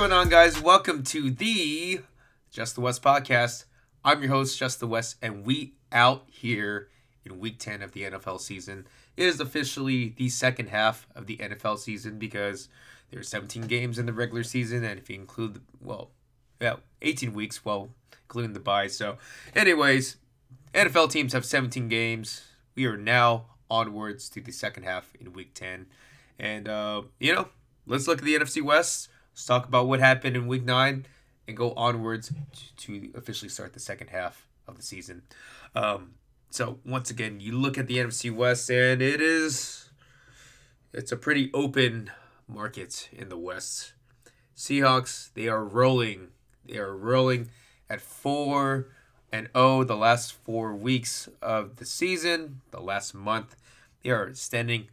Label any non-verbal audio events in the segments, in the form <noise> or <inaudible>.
going on, guys? Welcome to the Just the West podcast. I'm your host, Just the West, and we out here in week 10 of the NFL season. It is officially the second half of the NFL season because there are 17 games in the regular season, and if you include, well, yeah, 18 weeks, well, including the bye. So, anyways, NFL teams have 17 games. We are now onwards to the second half in week 10. And, uh, you know, let's look at the NFC West. Let's talk about what happened in week 9 and go onwards to officially start the second half of the season. Um, so, once again, you look at the NFC West, and it is. It's a pretty open market in the West. Seahawks, they are rolling. They are rolling at 4 and 0 the last 4 weeks of the season, the last month. They are standing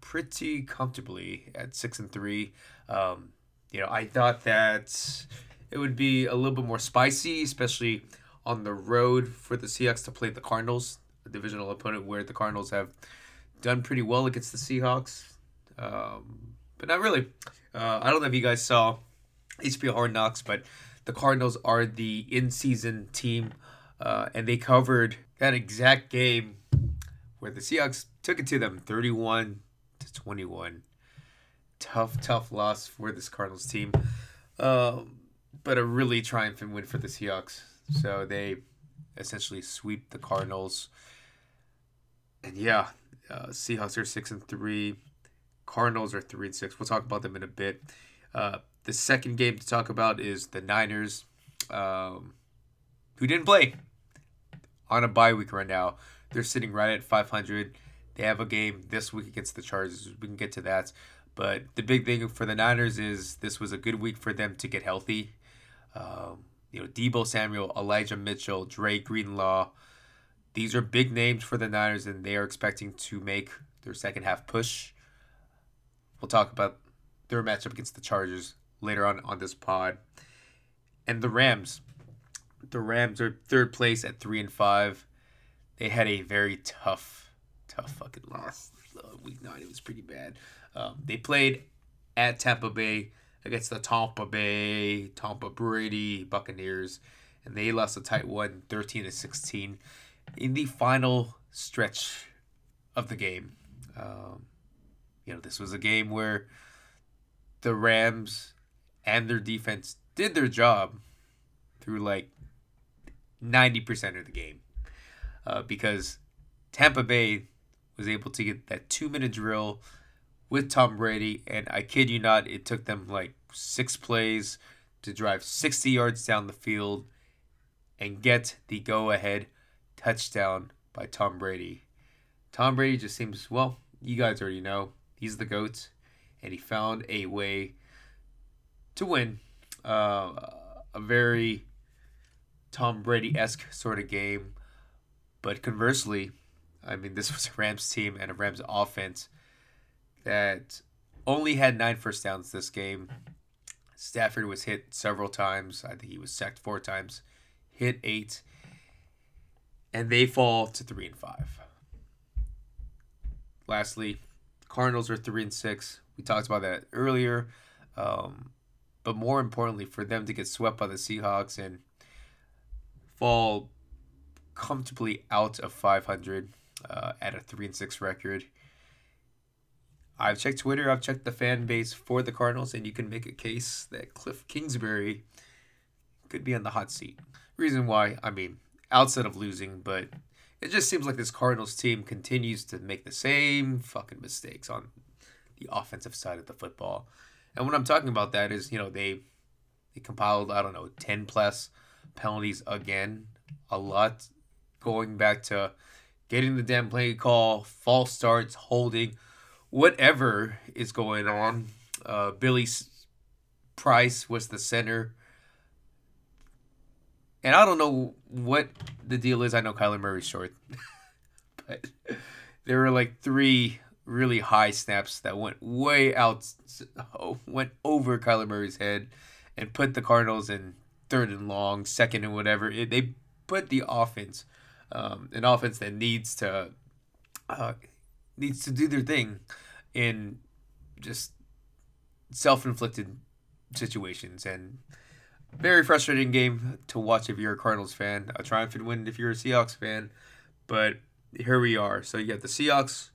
pretty comfortably at 6 and 3. Um, you know, I thought that it would be a little bit more spicy, especially on the road for the Seahawks to play the Cardinals, a divisional opponent where the Cardinals have done pretty well against the Seahawks. Um, but not really. Uh, I don't know if you guys saw HBO Hard Knocks, but the Cardinals are the in season team, uh, and they covered that exact game where the Seahawks took it to them 31 to 21. Tough, tough loss for this Cardinals team. Um, but a really triumphant win for the Seahawks. So they essentially sweep the Cardinals. And yeah, uh, Seahawks are six and three. Cardinals are three and six. We'll talk about them in a bit. Uh, the second game to talk about is the Niners, um, who didn't play on a bye week right now. They're sitting right at 500. They have a game this week against the Chargers. We can get to that. But the big thing for the Niners is this was a good week for them to get healthy. Um, you know, Deebo Samuel, Elijah Mitchell, Dre Greenlaw. These are big names for the Niners, and they are expecting to make their second half push. We'll talk about their matchup against the Chargers later on on this pod. And the Rams. The Rams are third place at three and five. They had a very tough, tough fucking loss. Week nine, it was pretty bad. Um, they played at Tampa Bay against the Tampa Bay, Tampa Brady Buccaneers, and they lost a tight one, 13 to 16, in the final stretch of the game. Um, you know, this was a game where the Rams and their defense did their job through like 90% of the game uh, because Tampa Bay was able to get that two minute drill with Tom Brady, and I kid you not, it took them like six plays to drive 60 yards down the field and get the go ahead touchdown by Tom Brady. Tom Brady just seems, well, you guys already know, he's the GOAT, and he found a way to win uh, a very Tom Brady esque sort of game. But conversely, I mean, this was a Rams team and a Rams offense that only had nine first downs this game. Stafford was hit several times. I think he was sacked four times, hit eight, and they fall to three and five. Lastly, Cardinals are three and six. We talked about that earlier, um, but more importantly, for them to get swept by the Seahawks and fall comfortably out of 500 uh, at a three and six record I've checked Twitter, I've checked the fan base for the Cardinals, and you can make a case that Cliff Kingsbury could be on the hot seat. Reason why, I mean, outside of losing, but it just seems like this Cardinals team continues to make the same fucking mistakes on the offensive side of the football. And what I'm talking about that is, you know, they they compiled, I don't know, 10 plus penalties again, a lot going back to getting the damn play call, false starts, holding, whatever is going on. Uh, Billy Price was the center. And I don't know what the deal is. I know Kyler Murray's short. <laughs> but there were like three really high snaps that went way out, <laughs> went over Kyler Murray's head and put the Cardinals in third and long, second and whatever. It, they put the offense, um, an offense that needs to uh, needs to do their thing in just self inflicted situations and very frustrating game to watch if you're a Cardinals fan. A triumphant win if you're a Seahawks fan, but here we are. So you have the Seahawks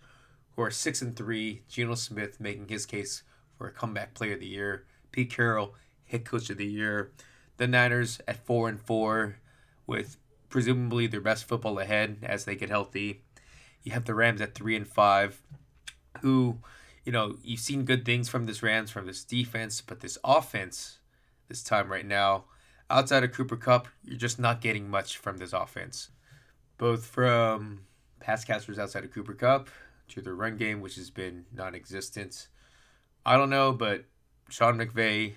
who are six and three. Geno Smith making his case for a comeback player of the year. Pete Carroll, hit coach of the year. The Niners at four and four, with presumably their best football ahead as they get healthy. You have the Rams at three and five, who, you know, you've seen good things from this Rams, from this defense, but this offense, this time right now, outside of Cooper Kupp, you're just not getting much from this offense. Both from pass catchers outside of Cooper Kupp to the run game, which has been non existent. I don't know, but Sean McVay,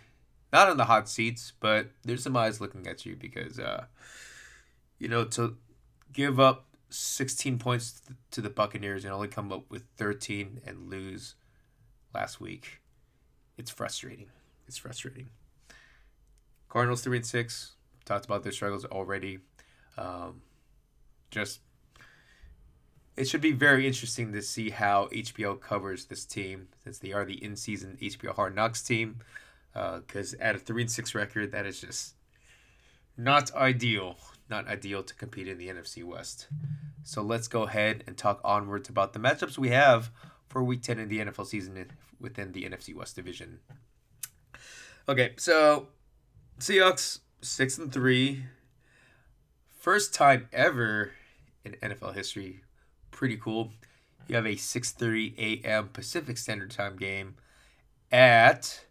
not in the hot seats, but there's some eyes looking at you because, uh, you know, to give up 16 points to the Buccaneers and only come up with 13 and lose last week, it's frustrating. It's frustrating. Cardinals 3 and 6, talked about their struggles already. Um, just it should be very interesting to see how HBO covers this team since they are the in-season HBO Hard Knocks team. Because uh, at a three and six record, that is just not ideal. Not ideal to compete in the NFC West. So let's go ahead and talk onwards about the matchups we have for Week Ten in the NFL season within the NFC West division. Okay, so Seahawks six and three. First time ever in NFL history pretty cool. You have a 6:30 a.m. Pacific Standard Time game at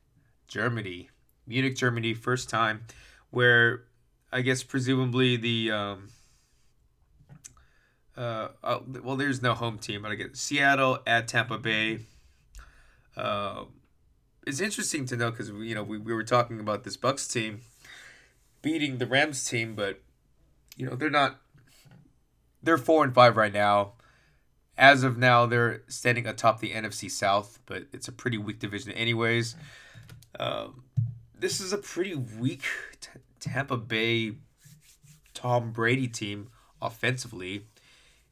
Germany, Munich, Germany, first time, where I guess presumably the um, uh, uh, well, there's no home team, but I get Seattle at Tampa Bay. Uh, it's interesting to know because you know we, we were talking about this Bucks team beating the Rams team, but you know they're not. They're four and five right now as of now, they're standing atop the NFC South, but it's a pretty weak division, anyways. Um, this is a pretty weak t- Tampa Bay Tom Brady team offensively.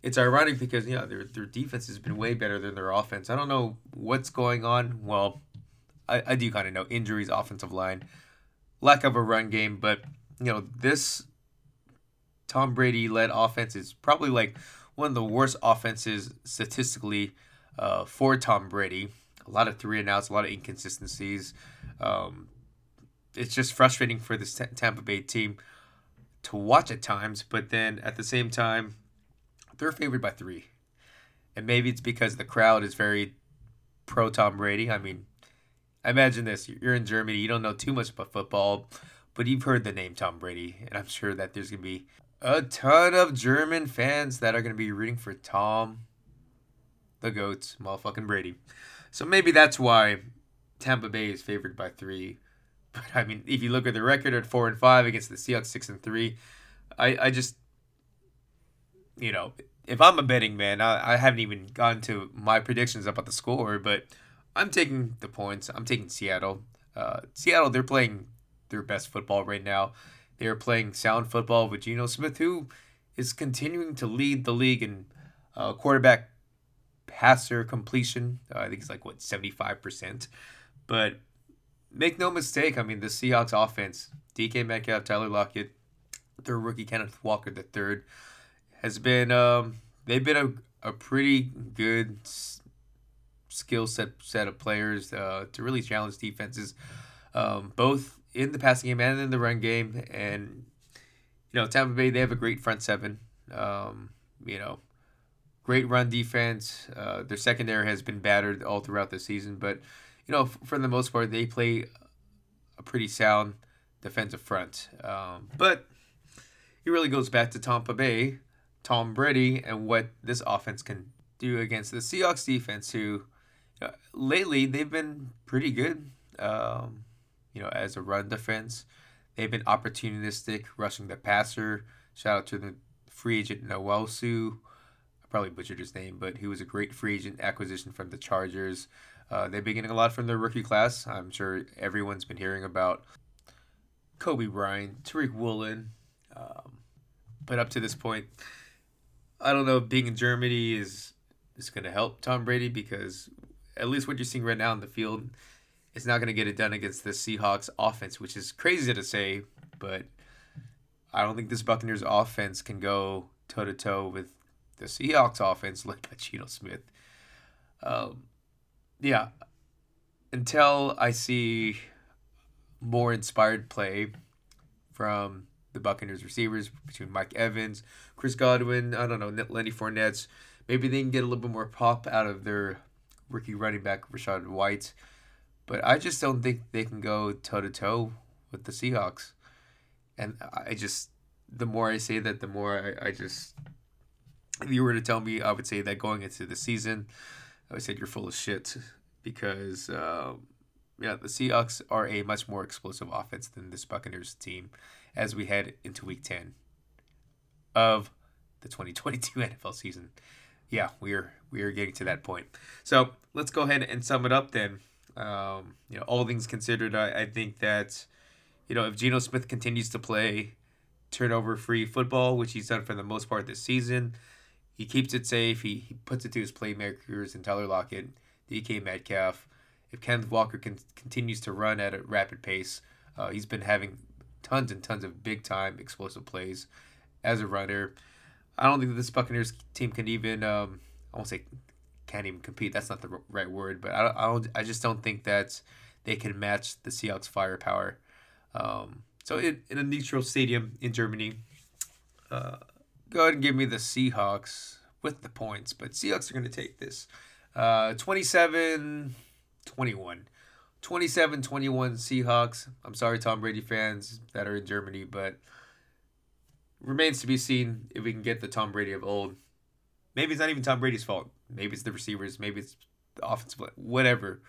It's ironic because yeah, their their defense has been way better than their offense. I don't know what's going on. Well, I, I do kind of know injuries, offensive line, lack of a run game, but you know this Tom Brady led offense is probably like one of the worst offenses statistically uh, for Tom Brady. A lot of three and outs, a lot of inconsistencies. Um, it's just frustrating for this Tampa Bay team to watch at times, but then at the same time, they're favored by three. And maybe it's because the crowd is very pro Tom Brady. I mean, imagine this you're in Germany, you don't know too much about football, but you've heard the name Tom Brady, and I'm sure that there's going to be a ton of German fans that are going to be rooting for Tom, the GOAT, motherfucking Brady. So maybe that's why Tampa Bay is favored by three. But I mean, if you look at the record at four and five against the Seahawks, six and three, I, I just, you know, if I'm a betting man, I, I haven't even gone to my predictions about the score, but I'm taking the points. I'm taking Seattle. Uh, Seattle, they're playing their best football right now. They are playing sound football with Geno Smith, who is continuing to lead the league in uh, quarterback passer completion. Uh, I think it's like, what, 75%. But make no mistake, I mean, the Seahawks offense, DK Metcalf, Tyler Lockett, their rookie Kenneth Walker the third, has been, um, they've been a, a pretty good skill set set of players uh, to really challenge defenses, um, both in the passing game and in the run game. And you know, Tampa Bay they have a great front seven. Um, you know, great run defense. Uh, their secondary has been battered all throughout the season, but you know, for the most part, they play a pretty sound defensive front. Um, but it really goes back to Tampa Bay, Tom Brady, and what this offense can do against the Seahawks defense, who uh, lately they've been pretty good. Um, you know, as a run defense. They've been opportunistic, rushing the passer. Shout out to the free agent Nwosu. I probably butchered his name, but he was a great free agent acquisition from the Chargers. Uh, they've been getting a lot from their rookie class. I'm sure everyone's been hearing about Coby Bryant, Tariq Woolen. Um, but up to this point, I don't know if being in Germany is is going to help Tom Brady because at least what you're seeing right now in the field, is not going to get it done against the Seahawks offense, which is crazy to say, but I don't think this Buccaneers offense can go toe to toe with the Seahawks offense led by Geno Smith. Um, yeah, until I see more inspired play from the Buccaneers receivers between Mike Evans, Chris Godwin, I don't know, Lenny Fournette. Maybe they can get a little bit more pop out of their rookie running back, Rachaad White. But I just don't think they can go toe to toe with the Seahawks. And I just, the more I say that, the more I, I just, if you were to tell me, I would say that going into the season, I say you're full of shit because, um, yeah, the Seahawks are a much more explosive offense than this Buccaneers team as we head into week 10 of the 2022 <laughs> NFL season. Yeah, we're we are getting to that point. So let's go ahead and sum it up then. Um, you know, all things considered, I, I think that you know if Geno Smith continues to play turnover free football, which he's done for the most part this season, he keeps it safe. He, he puts it to his playmakers and Tyler Lockett, DK Metcalf. If Kenneth Walker can, continues to run at a rapid pace, uh, he's been having tons and tons of big time explosive plays as a runner. I don't think that this Buccaneers team can even um, I won't say can't even compete. That's not the right word, but I don't, I, don't, I just don't think that they can match the Seahawks firepower. Um, so in, in a neutral stadium in Germany, uh, go ahead and give me the Seahawks with the points, but Seahawks are going to take this. Uh, 27 21. 27 21 Seahawks. I'm sorry, Tom Brady fans that are in Germany, but remains to be seen if we can get the Tom Brady of old. Maybe it's not even Tom Brady's fault. Maybe it's the receivers. Maybe it's the offensive, whatever.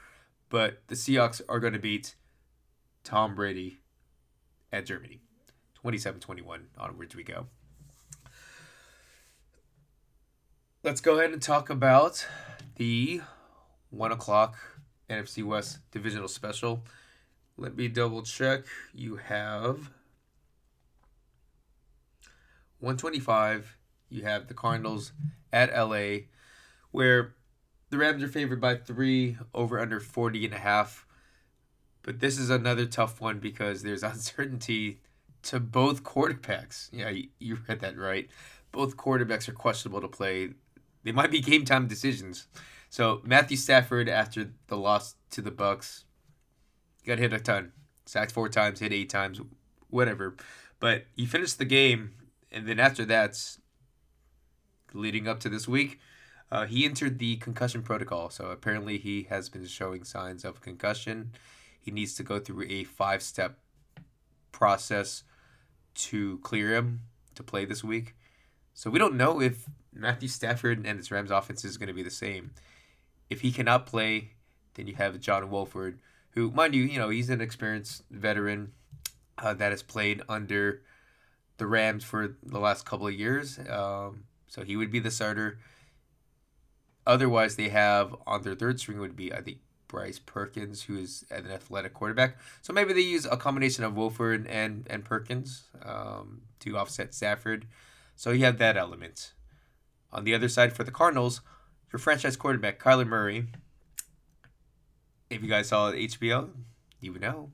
But the Seahawks are going to beat Tom Brady at Germany. 27 21 onwards we go. Let's go ahead and talk about the 1 o'clock NFC West divisional special. Let me double check. You have 125. You have the Cardinals at LA, where the Rams are favored by three over under 40 and a half. But this is another tough one because there's <laughs> uncertainty to both quarterbacks. Yeah, you read that right. Both quarterbacks are questionable to play. They might be game time decisions. So Matthew Stafford, after the loss to the Bucks, got hit a ton, sacked four times, hit eight times, whatever. But he finished the game, and then after that, leading up to this week, uh, he entered the concussion protocol. So apparently, he has been showing signs of concussion. He needs to go through a five-step process to clear him to play this week. So we don't know if Matthew Stafford and his Rams offense is going to be the same. If he cannot play, then you have John Wolford, who, mind you, you know he's an experienced veteran uh, that has played under the Rams for the last couple of years. Um, so he would be the starter. Otherwise, they have on their third string would be I think Bryce Perkins, who is an athletic quarterback. So maybe they use a combination of Wolford and and Perkins um, to offset Stafford. So you have that element. On the other side for the Cardinals, your franchise quarterback, Kyler Murray. If you guys saw it HBO, you would know.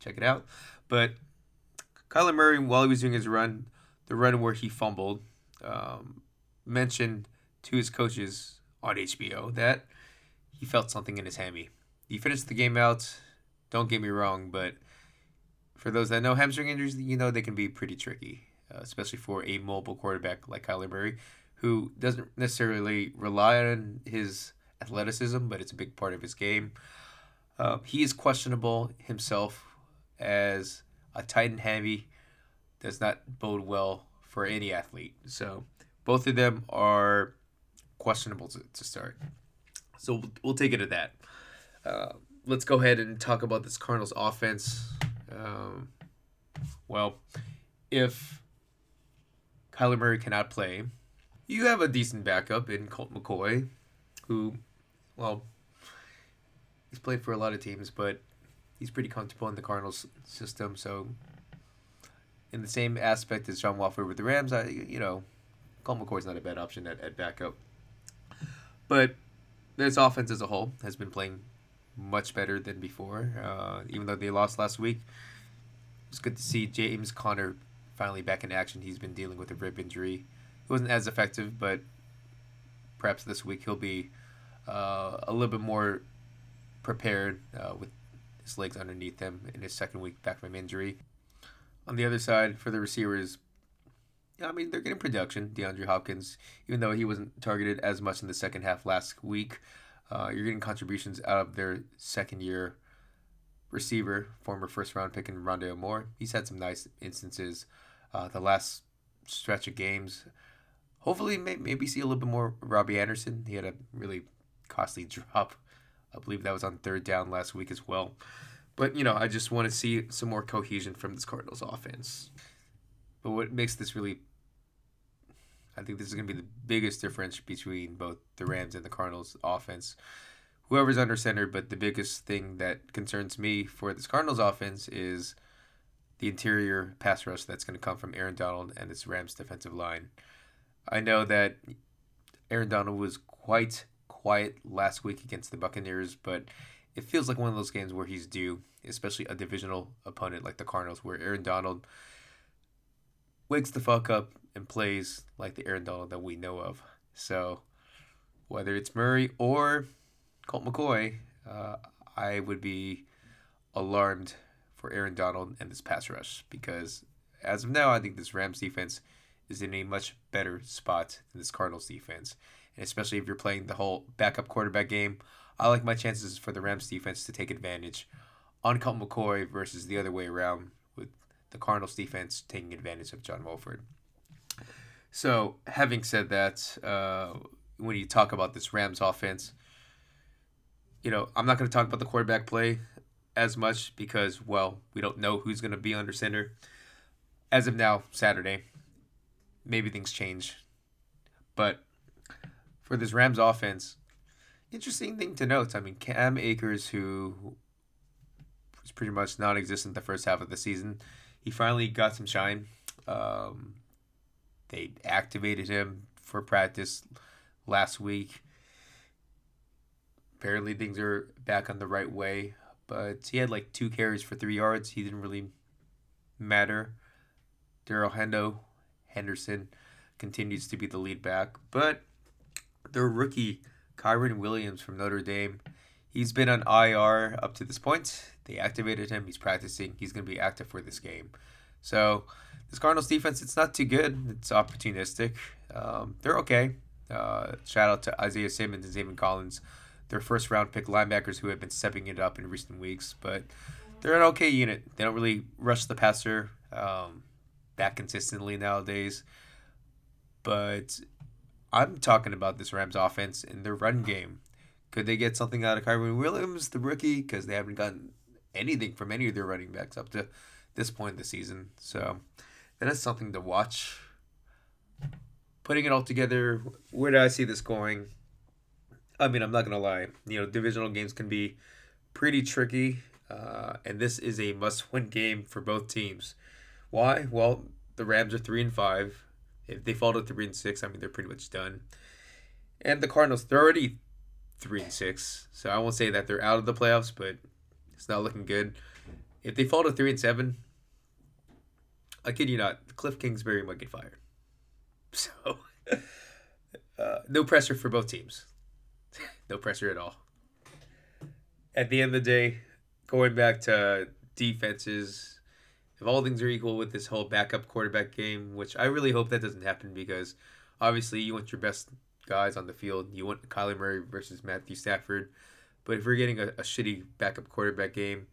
Check it out. But Kyler Murray, while he was doing his run, the run where he fumbled, um, mentioned to his coaches on HBO that he felt something in his hammy. He finished the game out. Don't get me wrong, but for those that know hamstring injuries, you know they can be pretty tricky, uh, especially for a mobile quarterback like Kyler Murray who doesn't necessarily rely on his athleticism, but it's a big part of his game. Uh, he is questionable himself as a tight Titan heavy, does not bode well for any athlete. So both of them are questionable to, to start. So we'll, we'll take it at that. Uh, let's go ahead and talk about this Cardinals offense. Um, well, if Kyler Murray cannot play, you have a decent backup in Colt McCoy, who, well, he's played for a lot of teams, but he's pretty comfortable in the Cardinals system. So, in the same aspect as John Wolford with the Rams, I you know, Colt McCoy's not a bad option at, at backup. But this offense as a whole has been playing much better than before. Uh, even though they lost last week, it's good to see James Conner finally back in action. He's been dealing with a rib injury. It wasn't as effective, but perhaps this week he'll be uh, a little bit more prepared uh, with his legs underneath him in his second week back from injury. On the other side, for the receivers, I mean, they're getting production. DeAndre Hopkins, even though he wasn't targeted as much in the second half last week, uh, you're getting contributions out of their second year receiver, former first round pick in Rondale Moore. He's had some nice instances uh, the last stretch of games. Hopefully, may, maybe see a little bit more Robbie Anderson. He had a really costly <laughs> drop. I believe that was on third down last week as well. But, you know, I just want to see some more cohesion from this Cardinals offense. But what makes this really I think this is going to be the biggest difference between both the Rams and the Cardinals offense. Whoever's under center, but the biggest thing that concerns me for this Cardinals offense is the interior pass rush that's going to come from Aaron Donald and this Rams defensive line. I know that Aaron Donald was quite quiet last week against the Buccaneers, but it feels like one of those games where he's due, especially a divisional opponent like the Cardinals, where Aaron Donald wakes the fuck up and plays like the Aaron Donald that we know of. So whether it's Murray or Colt McCoy, uh, I would be alarmed for Aaron Donald and this pass rush because as of now, I think this Rams defense is in a much better spot than this Cardinals defense. And especially if you're playing the whole backup quarterback game, I like my chances for the Rams defense to take advantage on Colt McCoy versus the other way around with the Cardinals defense taking advantage of John Wolford. So, having said that, uh, when you talk about this Rams offense, you know, I'm not going to talk about the quarterback play as much because, well, we don't know who's going to be under center. As of now, Saturday, maybe things change. But for this Rams offense, interesting thing to note. I mean, Cam Akers, who was pretty much non existent the first half of the season, he finally got some shine. Um, they activated him for practice last week. Apparently, things are back on the right way, but he had like two carries for three yards. He didn't really matter. Darrell Hendo Henderson continues to be the lead back, but their rookie Kyren Williams from Notre Dame, he's been on IR up to this point. They activated him. He's practicing. He's going to be active for this game. So this Cardinals defense, it's not too good. It's opportunistic. Um, they're okay. Uh, shout out to Isaiah Simmons and Zaven Collins, their first round pick linebackers who have been stepping it up in recent weeks. But they're an okay unit. They don't really rush the passer um, that consistently nowadays. But I'm talking about this Rams offense in their run game. Could they get something out of Kyren Williams, the rookie? Because they haven't gotten anything from any of their running backs up to this point in the season. So that is something to watch. Putting it all together, where do I see this going? I mean, I'm not gonna lie. You know, divisional games can be pretty tricky, uh, and this is a must-win game for both teams. Why? Well, the Rams are three and five. If they fall to three and six, I mean, they're pretty much done. And the Cardinals, they're already three and six, so I won't say that they're out of the playoffs, but it's not looking good. If they fall to three and seven, I kid you not, Cliff Kingsbury might get fired. <laughs> So, uh, no pressure for both teams. <laughs> no pressure at all. At the end of the day, going back to defenses, if all things are equal with this whole backup quarterback game, which I really hope that doesn't happen because obviously you want your best guys on the field. You want Kyler Murray versus Matthew Stafford. But if we're getting a, a shitty backup quarterback game,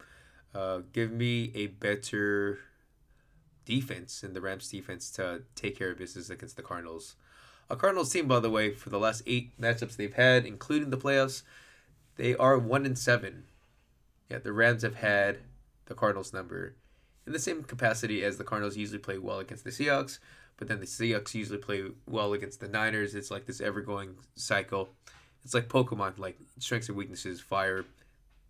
uh, give me a better defense and the Rams defense to take care of business against the Cardinals. A Cardinals team, by the way, for the last eight matchups they've had, including the playoffs, they are one and seven. Yeah, the Rams have had the Cardinals number in the same capacity as the Cardinals usually play well against the Seahawks, but then the Seahawks usually play well against the Niners. It's like this ever going cycle. It's like Pokemon, like strengths and weaknesses, fire,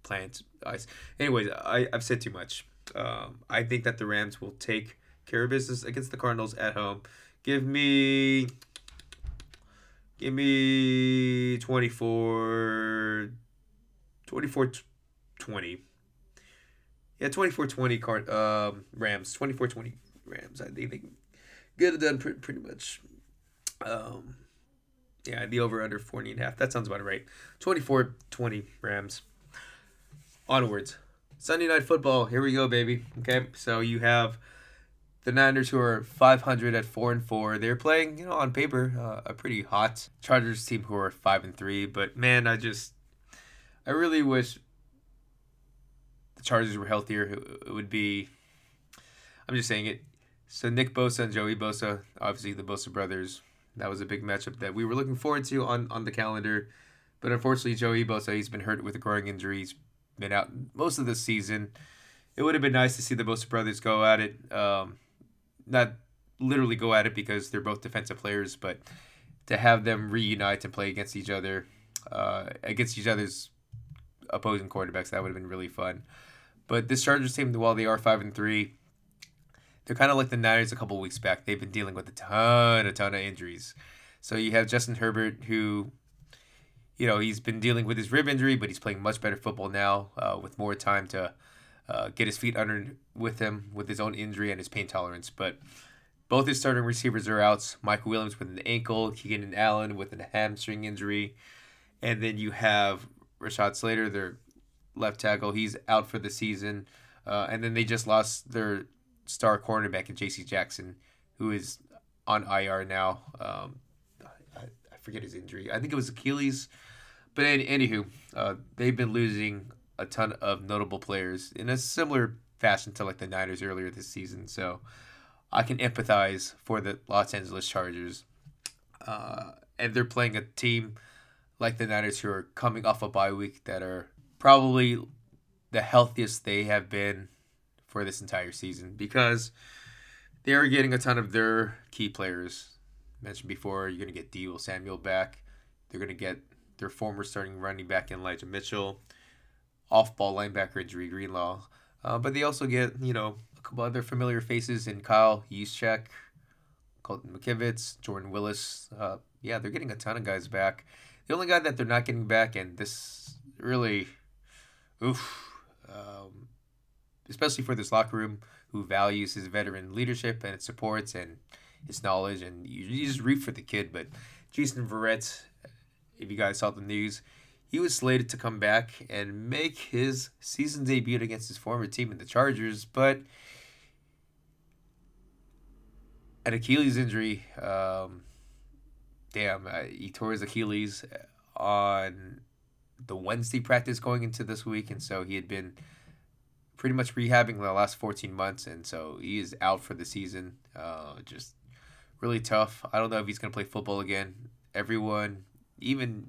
plant, ice. Anyways, I, I've said too much. Um, I think that the Rams will take care of business against the Cardinals at home. Give me give me 24 24 20. Yeah, 24-20 card um, Rams. 24-20 Rams. I think they get it done pretty, pretty much. Um, yeah, the over under 40 and a half. That sounds about right. 24-20 Rams. Onwards. Sunday night football. Here we go, baby. Okay, so you have the Niners who are 500 at 4 and 4. They're playing, you know, on paper, uh, a pretty hot Chargers team who are 5 and 3, but man, I just I really wish the Chargers were healthier. It would be I'm just saying it. So Nick Bosa and Joey Bosa, obviously the Bosa brothers, that was a big matchup that we were looking forward to on on the calendar. But unfortunately, Joey Bosa, he's been hurt with a growing injury. He's been out most of the season. It would have been nice to see the Bosa brothers go at it. Um, not literally go at it because they're both defensive players, but to have them reunite and play against each other, uh, against each other's opposing quarterbacks, that would have been really fun. But this Chargers team, while they are five and three, they're kind of like the Niners a couple weeks back. They've been dealing with a ton, a ton of injuries. So you have Justin Herbert, who, you know, he's been dealing with his rib injury, but he's playing much better football now uh, with more time to uh, get his feet under with him with his own injury and his pain tolerance. But both his starting receivers are out. Michael Williams with an ankle, Keenan Allen with a hamstring injury, and then you have Rashawn Slater, their left tackle. He's out for the season, uh, and then they just lost their star cornerback in J.C. Jackson, who is on IR now. Um, I, I forget his injury. I think it was Achilles. But any, anywho, uh, they've been losing a ton of notable players in a similar fashion to like the Niners earlier this season. So I can empathize for the Los Angeles Chargers. Uh, and they're playing a team like the Niners who are coming off a bye week that are probably the healthiest they have been for this entire season because they are getting a ton of their key players. Mentioned before, you're going to get Deebo Samuel back. They're going to get their former starting running back in Elijah Mitchell off ball linebacker injury Greenlaw. Uh, but they also get, you know, a couple other familiar faces in Kyle Juszczyk, Colton McKivitz, Jordan Willis. Uh, yeah, they're getting a ton of guys back. The only guy that they're not getting back, and this really, oof, um, especially for this locker room who values his veteran leadership and its supports and his knowledge, and you, you just root for the kid. But Jason Verrett, if you guys saw the news, he was slated to come back and make his season debut against his former team in the Chargers, but an Achilles injury. Um, damn, uh, he tore his Achilles on the Wednesday practice going into this week, and so he had been pretty much rehabbing the last 14 months, and so he is out for the season. Uh, just really tough. I don't know if he's going to play football again. Everyone, even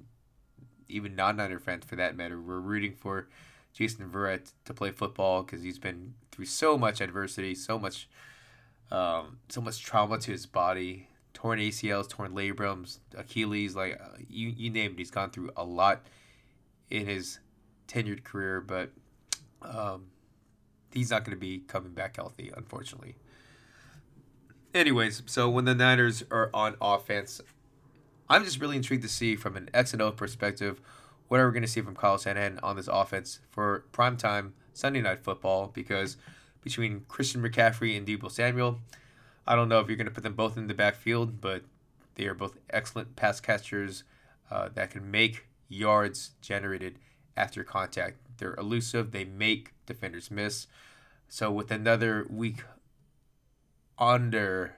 even non-Niner fans for that matter, were rooting for Jason Verrett to play football because he's been through so much adversity, so much, um, so much trauma to his body, torn ACLs, torn labrums, Achilles, like uh, you you name it. He's gone through a lot in his tenured career, but um, he's not going to be coming back healthy, unfortunately. Anyways, so when the Niners are on offense, I'm just really intrigued to see from an X and O perspective what are we going to see from Kyle Shanahan on this offense for primetime Sunday night football because between Christian McCaffrey and Deebo Samuel, I don't know if you're going to put them both in the backfield, but they are both excellent pass catchers uh, that can make yards generated after contact. They're elusive, they make defenders miss. So, with another week under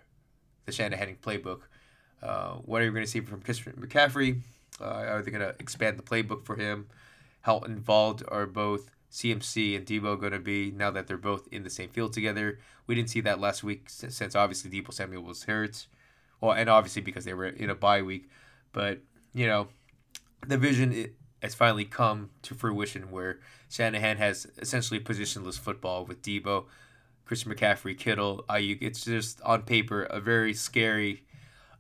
the Shanahan playbook, uh, what are you going to see from McCaffrey? Uh, are they going to expand the playbook for him? How involved are both CMC and Deebo going to be now that they're both in the same field together? We didn't see that last week since obviously Deebo Samuel was hurt. Well, and obviously because they were in a bye week. But, you know, the vision has finally come to fruition where Shanahan has essentially positionless football with Deebo, Christian McCaffrey, Kittle, Aiyuk. It's just on paper a very scary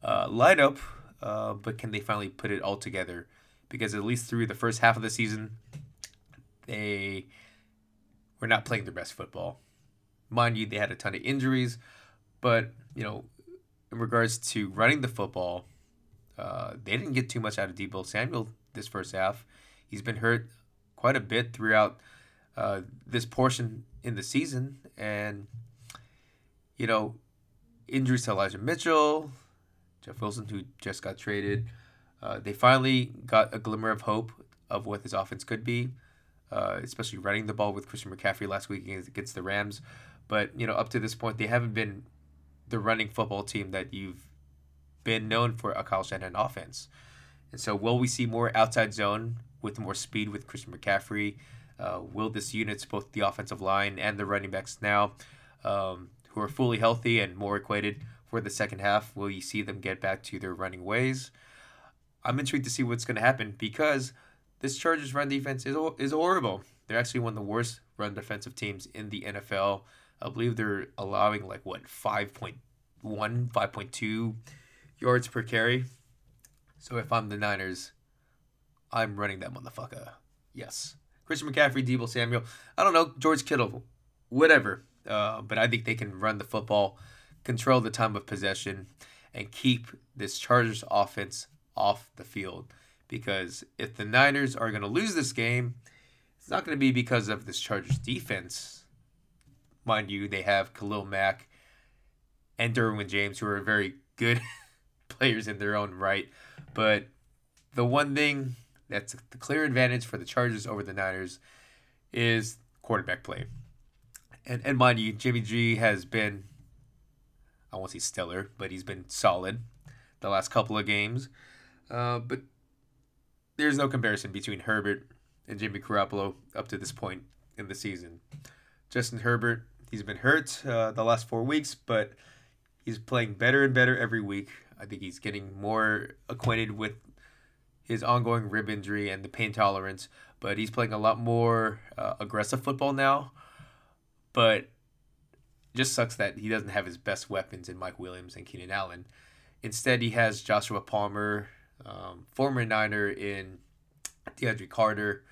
uh, lineup, uh, but can they finally put it all together? Because at least through the first half of the season, they were not playing their best football. Mind you, they had a ton of injuries, but you know, in regards to running the football, uh, they didn't get too much out of Deebo Samuel this first half. He's been hurt quite a bit throughout uh, this portion in the season. And, you know, injuries to Elijah Mitchell, Jeff Wilson, who just got traded, uh, they finally got a glimmer of hope of what this offense could be, uh, especially running the ball with Christian McCaffrey last week against the Rams. But, you know, up to this point, they haven't been the running football team that you've been known for a Kyle Shanahan offense. And so, will we see more outside zone with more speed with Christian McCaffrey? Uh, will this unit's both the offensive line and the running backs now, um, who are fully healthy and more equated for the second half, will you see them get back to their running ways? I'm intrigued to see what's going to happen because this Chargers run defense is is horrible. They're actually one of the worst run defensive teams in the NFL. I believe they're allowing like what 5.1, 5.2 yards per carry. So if I'm the Niners, I'm running that motherfucker. Yes. Christian McCaffrey, Deebo Samuel. I don't know, George Kittle, whatever. Uh, but I think they can run the football, control the time of possession, and keep this Chargers offense off the field. Because if the Niners are going to lose this game, it's not going to be because of this Chargers defense. Mind you, they have Khalil Mack and Derwin James, who are very good <laughs> players in their own right. But the one thing that's the clear advantage for the Chargers over the Niners is quarterback play. And and mind you, Jimmy G has been I won't say stellar, but he's been solid the last couple of games. Uh, but there's no comparison between Herbert and Jimmy Garoppolo up to this point in the season. Justin Herbert, he's been hurt uh, the last four weeks, but he's playing better and better every week. I think he's getting more acquainted with his ongoing rib injury and the pain tolerance, but he's playing a lot more uh, aggressive football now. But just sucks that he doesn't have his best weapons in Mike Williams and Keenan Allen. Instead, he has Joshua Palmer, um, former Niner in DeAndre Carter,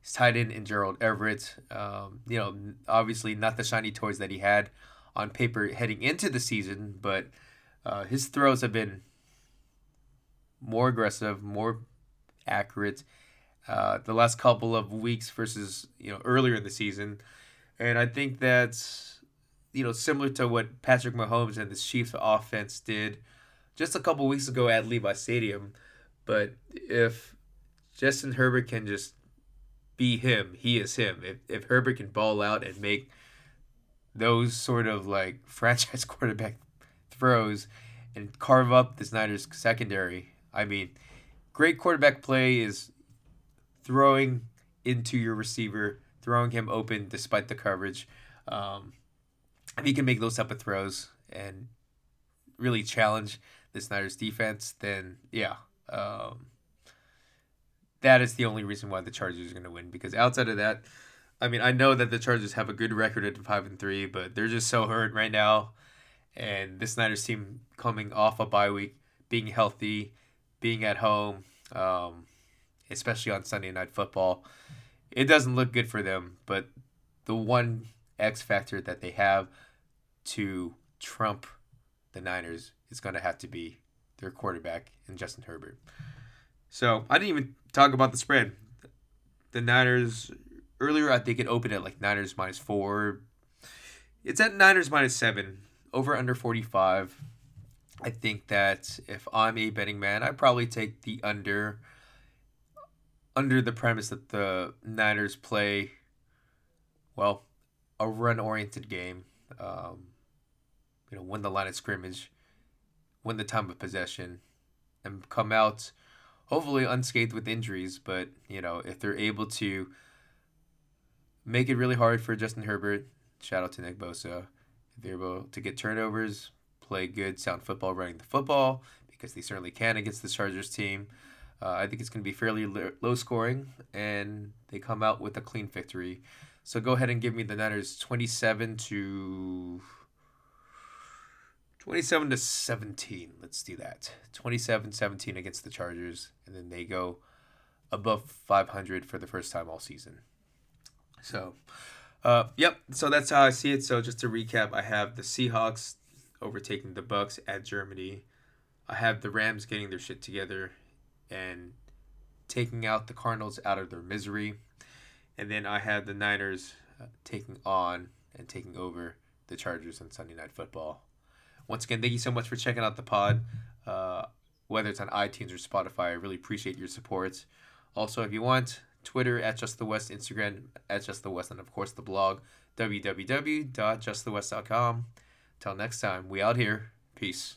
his tight end in Gerald Everett. Um, you know, obviously not the shiny toys that he had on paper heading into the season, but uh, his throws have been more aggressive, more accurate. Uh, the last couple of weeks versus you know earlier in the season, and I think that's you know similar to what Patrick Mahomes and the Chiefs offense did just a couple weeks ago at Levi Stadium. But if Justin Herbert can just be him, he is him. If if Herbert can ball out and make those sort of like <laughs> franchise quarterback throws and carve up the Niners secondary. I mean, great quarterback play is throwing into your receiver, throwing him open despite the coverage. Um, if he can make those type of throws and really challenge the Niners defense, then yeah, um, that is the only reason why the Chargers are going to win. Because outside of that, I mean, I know that the Chargers have a good record at five and three, but they're just so hurt right now. And this Niners team coming off a bye week, being healthy, being at home, um, especially on Sunday night football, it doesn't look good for them. But the one X factor that they have to trump the Niners is going to have to be their quarterback and Justin Herbert. So I didn't even talk about the spread. The Niners earlier, I think it opened at like Niners minus four. It's at Niners minus seven, over under 45. I think that if I'm a betting man, I'd probably take the under under the premise that the Niners play well a run oriented game. Um, you know, win the line of scrimmage, win the time of possession, and come out hopefully unscathed with injuries. But you know, if they're able to make it really hard for Justin Herbert. Shout out to Nick Bosa. If they're able to get turnovers, play good, sound football, running the football, because they certainly can against the Chargers team. Uh, I think it's going to be fairly low scoring, and they come out with a clean victory. So go ahead and give me the Niners 27 to 27 to 17. Let's do that. 27-17 against the Chargers, and then they go above 500 for the first time all season. So, uh, yep. So that's how I see it. So just to recap, I have the Seahawks overtaking the Bucks at Germany. I have the Rams getting their shit together and taking out the Cardinals out of their misery. And then I have the Niners uh, taking on and taking over the Chargers on Sunday Night Football. Once again, thank you so much for checking out the pod. Uh, whether it's on iTunes or Spotify, I really appreciate your support. Also, if you want, Twitter at Just the West, Instagram at Just the West, and of course the blog www.justthewest.com. Till next time, we out here. Peace.